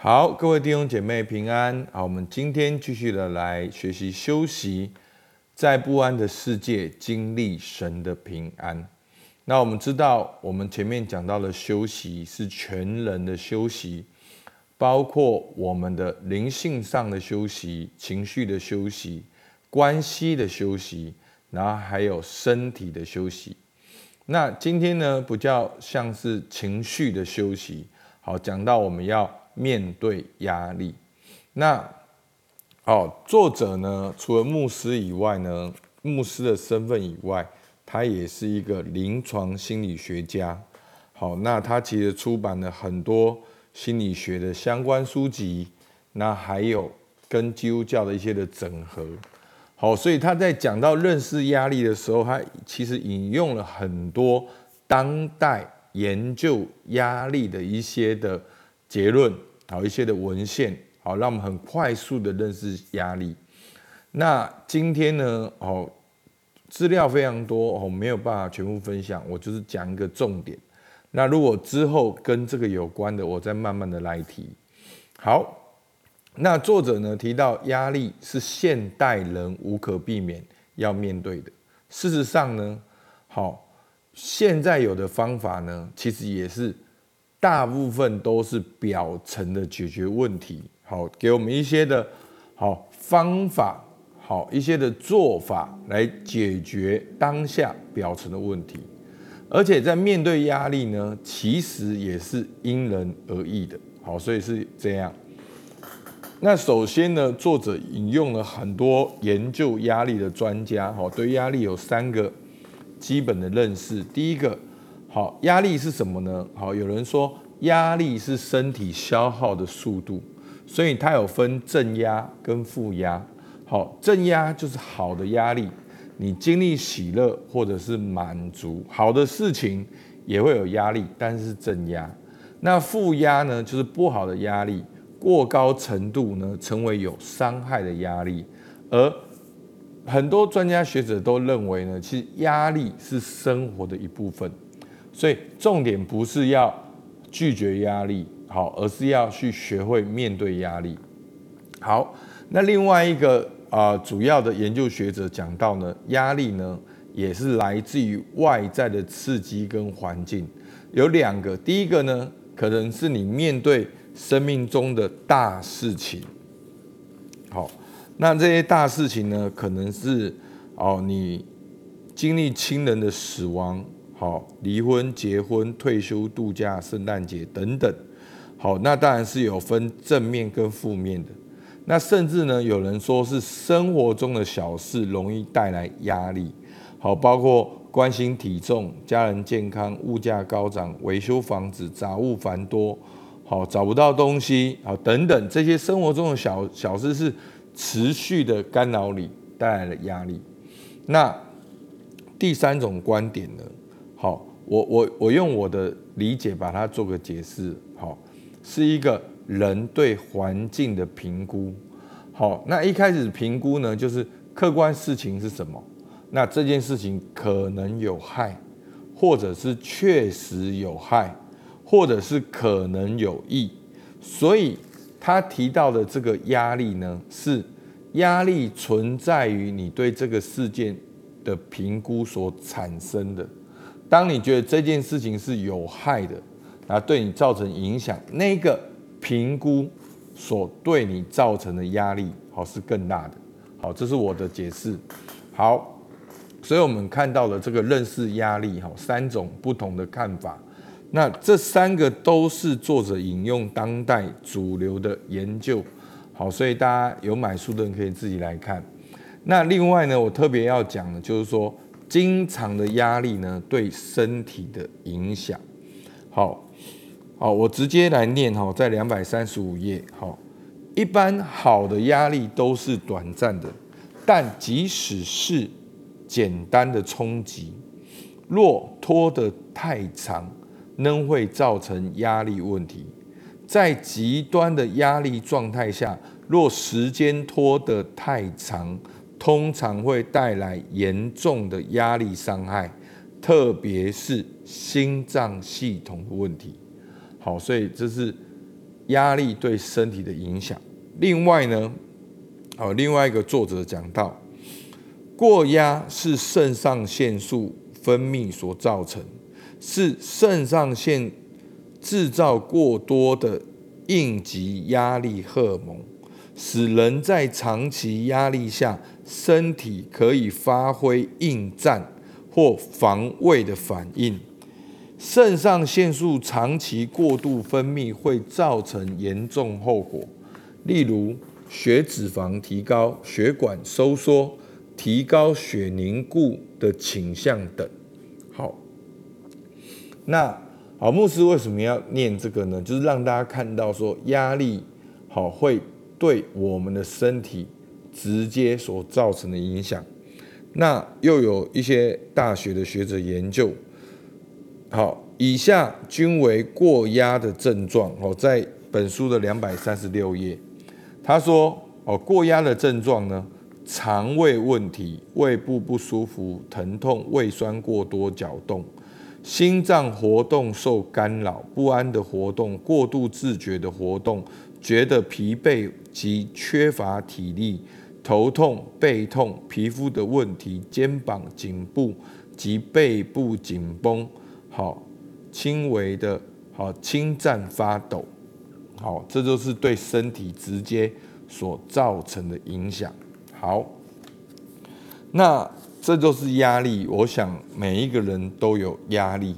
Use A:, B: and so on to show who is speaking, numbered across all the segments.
A: 好，各位弟兄姐妹平安。好，我们今天继续的来学习休息，在不安的世界经历神的平安。那我们知道，我们前面讲到的休息是全人的休息，包括我们的灵性上的休息、情绪的休息、关系的休息，然后还有身体的休息。那今天呢，不叫像是情绪的休息。好，讲到我们要。面对压力，那哦，作者呢，除了牧师以外呢，牧师的身份以外，他也是一个临床心理学家。好，那他其实出版了很多心理学的相关书籍，那还有跟基督教的一些的整合。好，所以他在讲到认识压力的时候，他其实引用了很多当代研究压力的一些的结论。好一些的文献，好让我们很快速的认识压力。那今天呢，哦，资料非常多，哦，没有办法全部分享，我就是讲一个重点。那如果之后跟这个有关的，我再慢慢的来提。好，那作者呢提到压力是现代人无可避免要面对的。事实上呢，好，现在有的方法呢，其实也是。大部分都是表层的解决问题，好，给我们一些的好方法，好一些的做法来解决当下表层的问题，而且在面对压力呢，其实也是因人而异的，好，所以是这样。那首先呢，作者引用了很多研究压力的专家，好，对压力有三个基本的认识，第一个。好，压力是什么呢？好，有人说压力是身体消耗的速度，所以它有分正压跟负压。好，正压就是好的压力，你经历喜乐或者是满足，好的事情也会有压力，但是正压。那负压呢，就是不好的压力，过高程度呢，成为有伤害的压力。而很多专家学者都认为呢，其实压力是生活的一部分。所以重点不是要拒绝压力，好，而是要去学会面对压力。好，那另外一个啊，主要的研究学者讲到呢，压力呢也是来自于外在的刺激跟环境，有两个，第一个呢可能是你面对生命中的大事情，好，那这些大事情呢可能是哦你经历亲人的死亡。好，离婚、结婚、退休、度假、圣诞节等等。好，那当然是有分正面跟负面的。那甚至呢，有人说是生活中的小事容易带来压力。好，包括关心体重、家人健康、物价高涨、维修房子、杂物繁多，好找不到东西，好等等这些生活中的小小事是持续的干扰你，带来了压力。那第三种观点呢？好，我我我用我的理解把它做个解释。好，是一个人对环境的评估。好，那一开始评估呢，就是客观事情是什么？那这件事情可能有害，或者是确实有害，或者是可能有益。所以他提到的这个压力呢，是压力存在于你对这个事件的评估所产生的。当你觉得这件事情是有害的，啊，对你造成影响，那个评估所对你造成的压力，好是更大的。好，这是我的解释。好，所以我们看到了这个认识压力，哈，三种不同的看法。那这三个都是作者引用当代主流的研究。好，所以大家有买书的人可以自己来看。那另外呢，我特别要讲的，就是说。经常的压力呢，对身体的影响。好，好，我直接来念哈，在两百三十五页。好，一般好的压力都是短暂的，但即使是简单的冲击，若拖得太长，仍会造成压力问题。在极端的压力状态下，若时间拖得太长，通常会带来严重的压力伤害，特别是心脏系统的问题。好，所以这是压力对身体的影响。另外呢，好，另外一个作者讲到，过压是肾上腺素分泌所造成，是肾上腺制造过多的应急压力荷尔蒙，使人在长期压力下，身体可以发挥应战或防卫的反应。肾上腺素长期过度分泌会造成严重后果，例如血脂肪提高、血管收缩、提高血凝固的倾向等。好，那好，牧师为什么要念这个呢？就是让大家看到说压力好会对我们的身体直接所造成的影响。那又有一些大学的学者研究。好，以下均为过压的症状。哦，在本书的两百三十六页，他说：哦，过压的症状呢，肠胃问题、胃部不舒服、疼痛、胃酸过多搅动、心脏活动受干扰、不安的活动、过度自觉的活动、觉得疲惫及缺乏体力、头痛、背痛、皮肤的问题、肩膀、颈部及背部紧绷。好，轻微的，好，轻颤发抖，好，这就是对身体直接所造成的影响。好，那这就是压力。我想每一个人都有压力。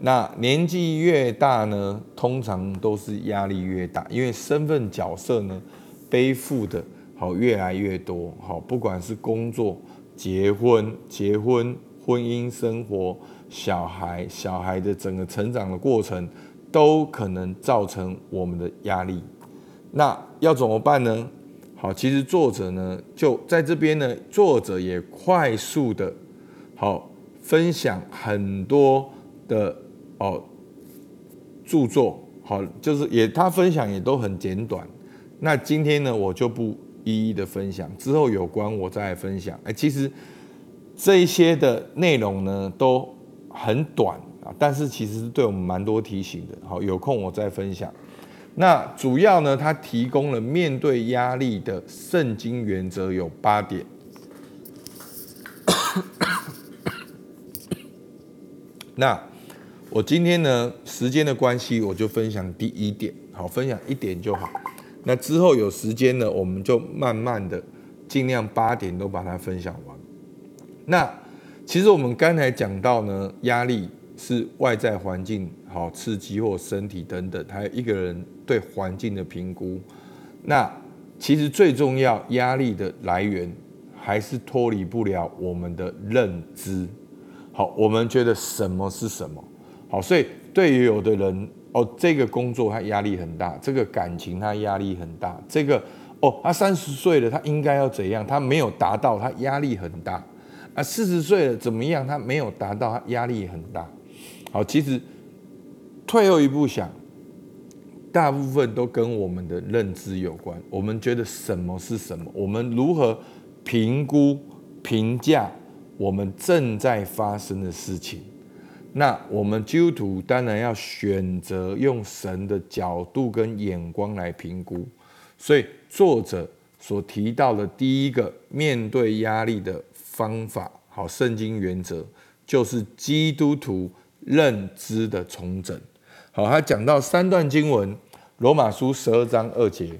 A: 那年纪越大呢，通常都是压力越大，因为身份角色呢背负的好越来越多。好，不管是工作、结婚、结婚、婚姻生活。小孩，小孩的整个成长的过程，都可能造成我们的压力。那要怎么办呢？好，其实作者呢，就在这边呢，作者也快速的，好分享很多的哦著作，好，就是也他分享也都很简短。那今天呢，我就不一一的分享，之后有关我再来分享。哎，其实这一些的内容呢，都。很短啊，但是其实是对我们蛮多提醒的。好，有空我再分享。那主要呢，它提供了面对压力的圣经原则有八点。那我今天呢，时间的关系，我就分享第一点。好，分享一点就好。那之后有时间呢，我们就慢慢的尽量八点都把它分享完。那。其实我们刚才讲到呢，压力是外在环境好刺激或身体等等，还有一个人对环境的评估。那其实最重要压力的来源还是脱离不了我们的认知。好，我们觉得什么是什么？好，所以对于有的人哦，这个工作他压力很大，这个感情他压力很大，这个哦，他三十岁了，他应该要怎样？他没有达到，他压力很大。啊，四十岁了怎么样？他没有达到，他压力很大。好，其实退后一步想，大部分都跟我们的认知有关。我们觉得什么是什么？我们如何评估、评价我们正在发生的事情？那我们基督徒当然要选择用神的角度跟眼光来评估。所以作者所提到的第一个面对压力的。方法好，圣经原则就是基督徒认知的重整。好，他讲到三段经文，罗马书十二章二节，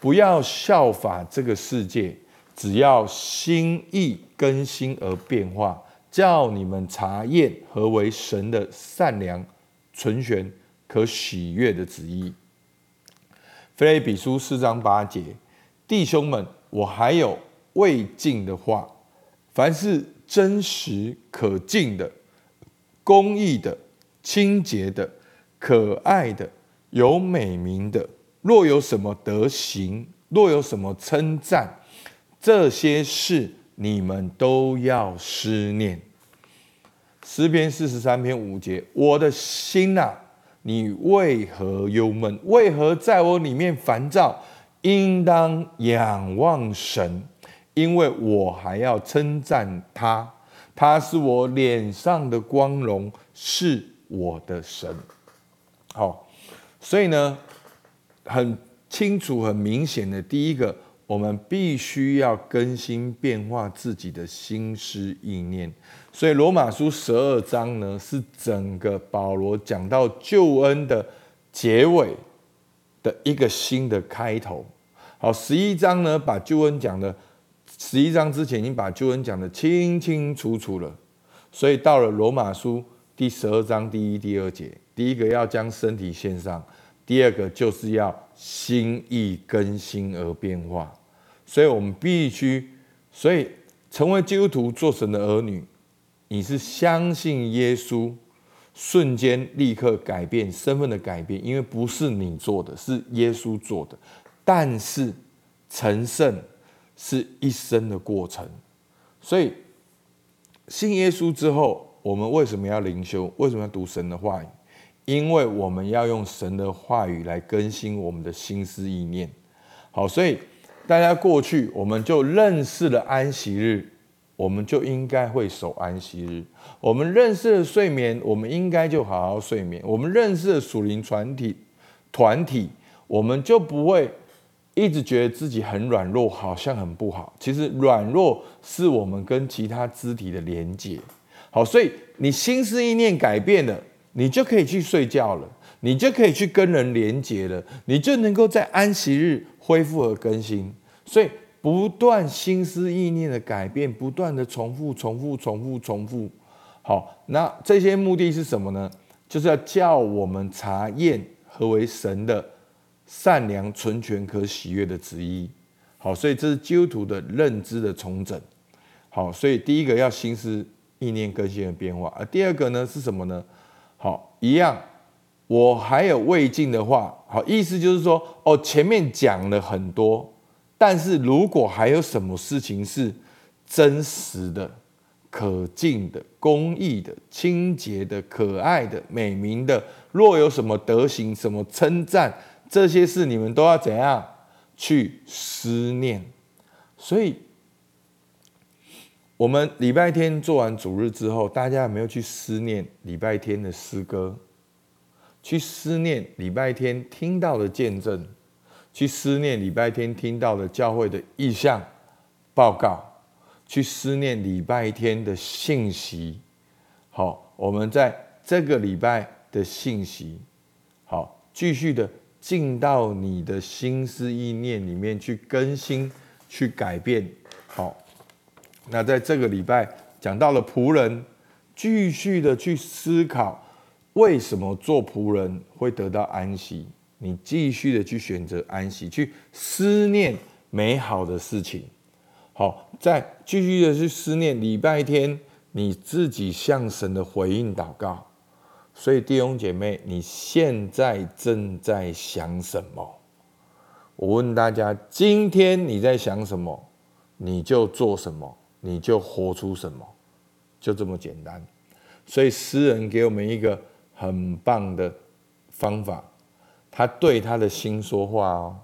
A: 不要效法这个世界，只要心意更新而变化，叫你们查验何为神的善良、纯全、可喜悦的旨意。菲利比书四章八节，弟兄们，我还有未尽的话。凡是真实可敬的、公义的、清洁的、可爱的、有美名的，若有什么德行，若有什么称赞，这些事你们都要思念。诗篇四十三篇五节：我的心呐，你为何忧闷？为何在我里面烦躁？应当仰望神。因为我还要称赞他，他是我脸上的光荣，是我的神。好，所以呢，很清楚、很明显的，第一个，我们必须要更新变化自己的心思意念。所以罗马书十二章呢，是整个保罗讲到救恩的结尾的一个新的开头。好，十一章呢，把救恩讲的，十一章之前已经把救恩讲的清清楚楚了。所以到了罗马书第十二章第一、第二节，第一个要将身体献上。第二个就是要心意更新而变化，所以我们必须，所以成为基督徒做神的儿女，你是相信耶稣，瞬间立刻改变身份的改变，因为不是你做的，是耶稣做的。但是成圣是一生的过程，所以信耶稣之后，我们为什么要灵修？为什么要读神的话语？因为我们要用神的话语来更新我们的心思意念，好，所以大家过去我们就认识了安息日，我们就应该会守安息日；我们认识了睡眠，我们应该就好好睡眠；我们认识了属灵团体，团体，我们就不会一直觉得自己很软弱，好像很不好。其实软弱是我们跟其他肢体的连接。好，所以你心思意念改变了。你就可以去睡觉了，你就可以去跟人连接了，你就能够在安息日恢复和更新。所以，不断心思意念的改变，不断的重复、重复、重复、重复。好，那这些目的是什么呢？就是要叫我们查验何为神的善良、纯全、可喜悦的旨意。好，所以这是基督徒的认知的重整。好，所以第一个要心思意念更新的变化，而第二个呢是什么呢？好，一样，我还有未尽的话，好，意思就是说，哦，前面讲了很多，但是如果还有什么事情是真实的、可敬的、公益的、清洁的、可爱的、美名的，若有什么德行、什么称赞，这些事你们都要怎样去思念？所以。我们礼拜天做完主日之后，大家有没有去思念礼拜天的诗歌？去思念礼拜天听到的见证？去思念礼拜天听到的教会的意向报告？去思念礼拜天的信息？好，我们在这个礼拜的信息，好，继续的进到你的心思意念里面去更新、去改变。好。那在这个礼拜讲到了仆人，继续的去思考为什么做仆人会得到安息。你继续的去选择安息，去思念美好的事情。好，再继续的去思念礼拜天你自己向神的回应祷告。所以弟兄姐妹，你现在正在想什么？我问大家，今天你在想什么，你就做什么。你就活出什么，就这么简单。所以诗人给我们一个很棒的方法，他对他的心说话哦。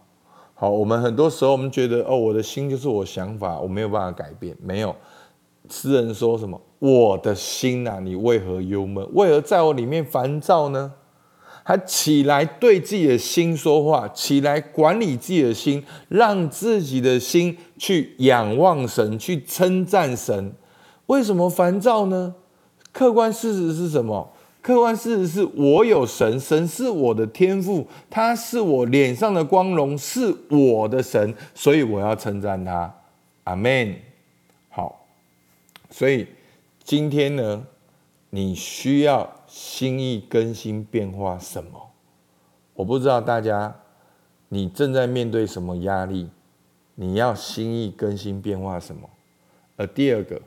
A: 好，我们很多时候我们觉得哦，我的心就是我想法，我没有办法改变。没有，诗人说什么？我的心呐，你为何忧闷？为何在我里面烦躁呢？他起来对自己的心说话，起来管理自己的心，让自己的心去仰望神，去称赞神。为什么烦躁呢？客观事实是什么？客观事实是我有神，神是我的天赋，他是我脸上的光荣，是我的神，所以我要称赞他。阿门。好，所以今天呢，你需要。心意更新变化什么？我不知道大家，你正在面对什么压力？你要心意更新变化什么？而第二个，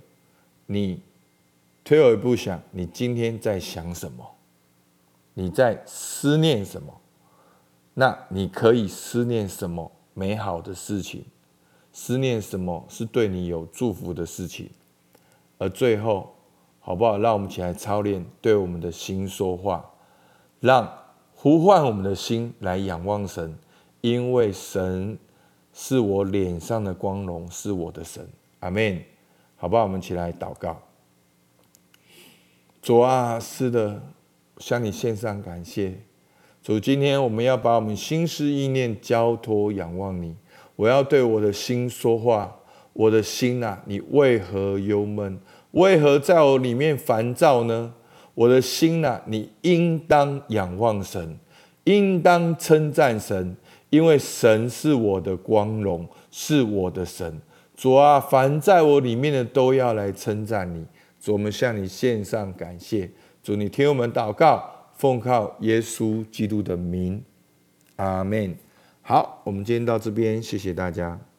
A: 你退后一步想，你今天在想什么？你在思念什么？那你可以思念什么美好的事情？思念什么是对你有祝福的事情？而最后。好不好？让我们起来操练，对我们的心说话，让呼唤我们的心来仰望神，因为神是我脸上的光荣，是我的神。阿门。好不好？我们起来祷告。主啊，是的，向你献上感谢。主，今天我们要把我们心思意念交托仰望你。我要对我的心说话，我的心呐，你为何忧闷？为何在我里面烦躁呢？我的心呐，你应当仰望神，应当称赞神，因为神是我的光荣，是我的神。主啊，凡在我里面的都要来称赞你。主，我们向你献上感谢。主，你听我们祷告。奉靠耶稣基督的名，阿门。好，我们今天到这边，谢谢大家。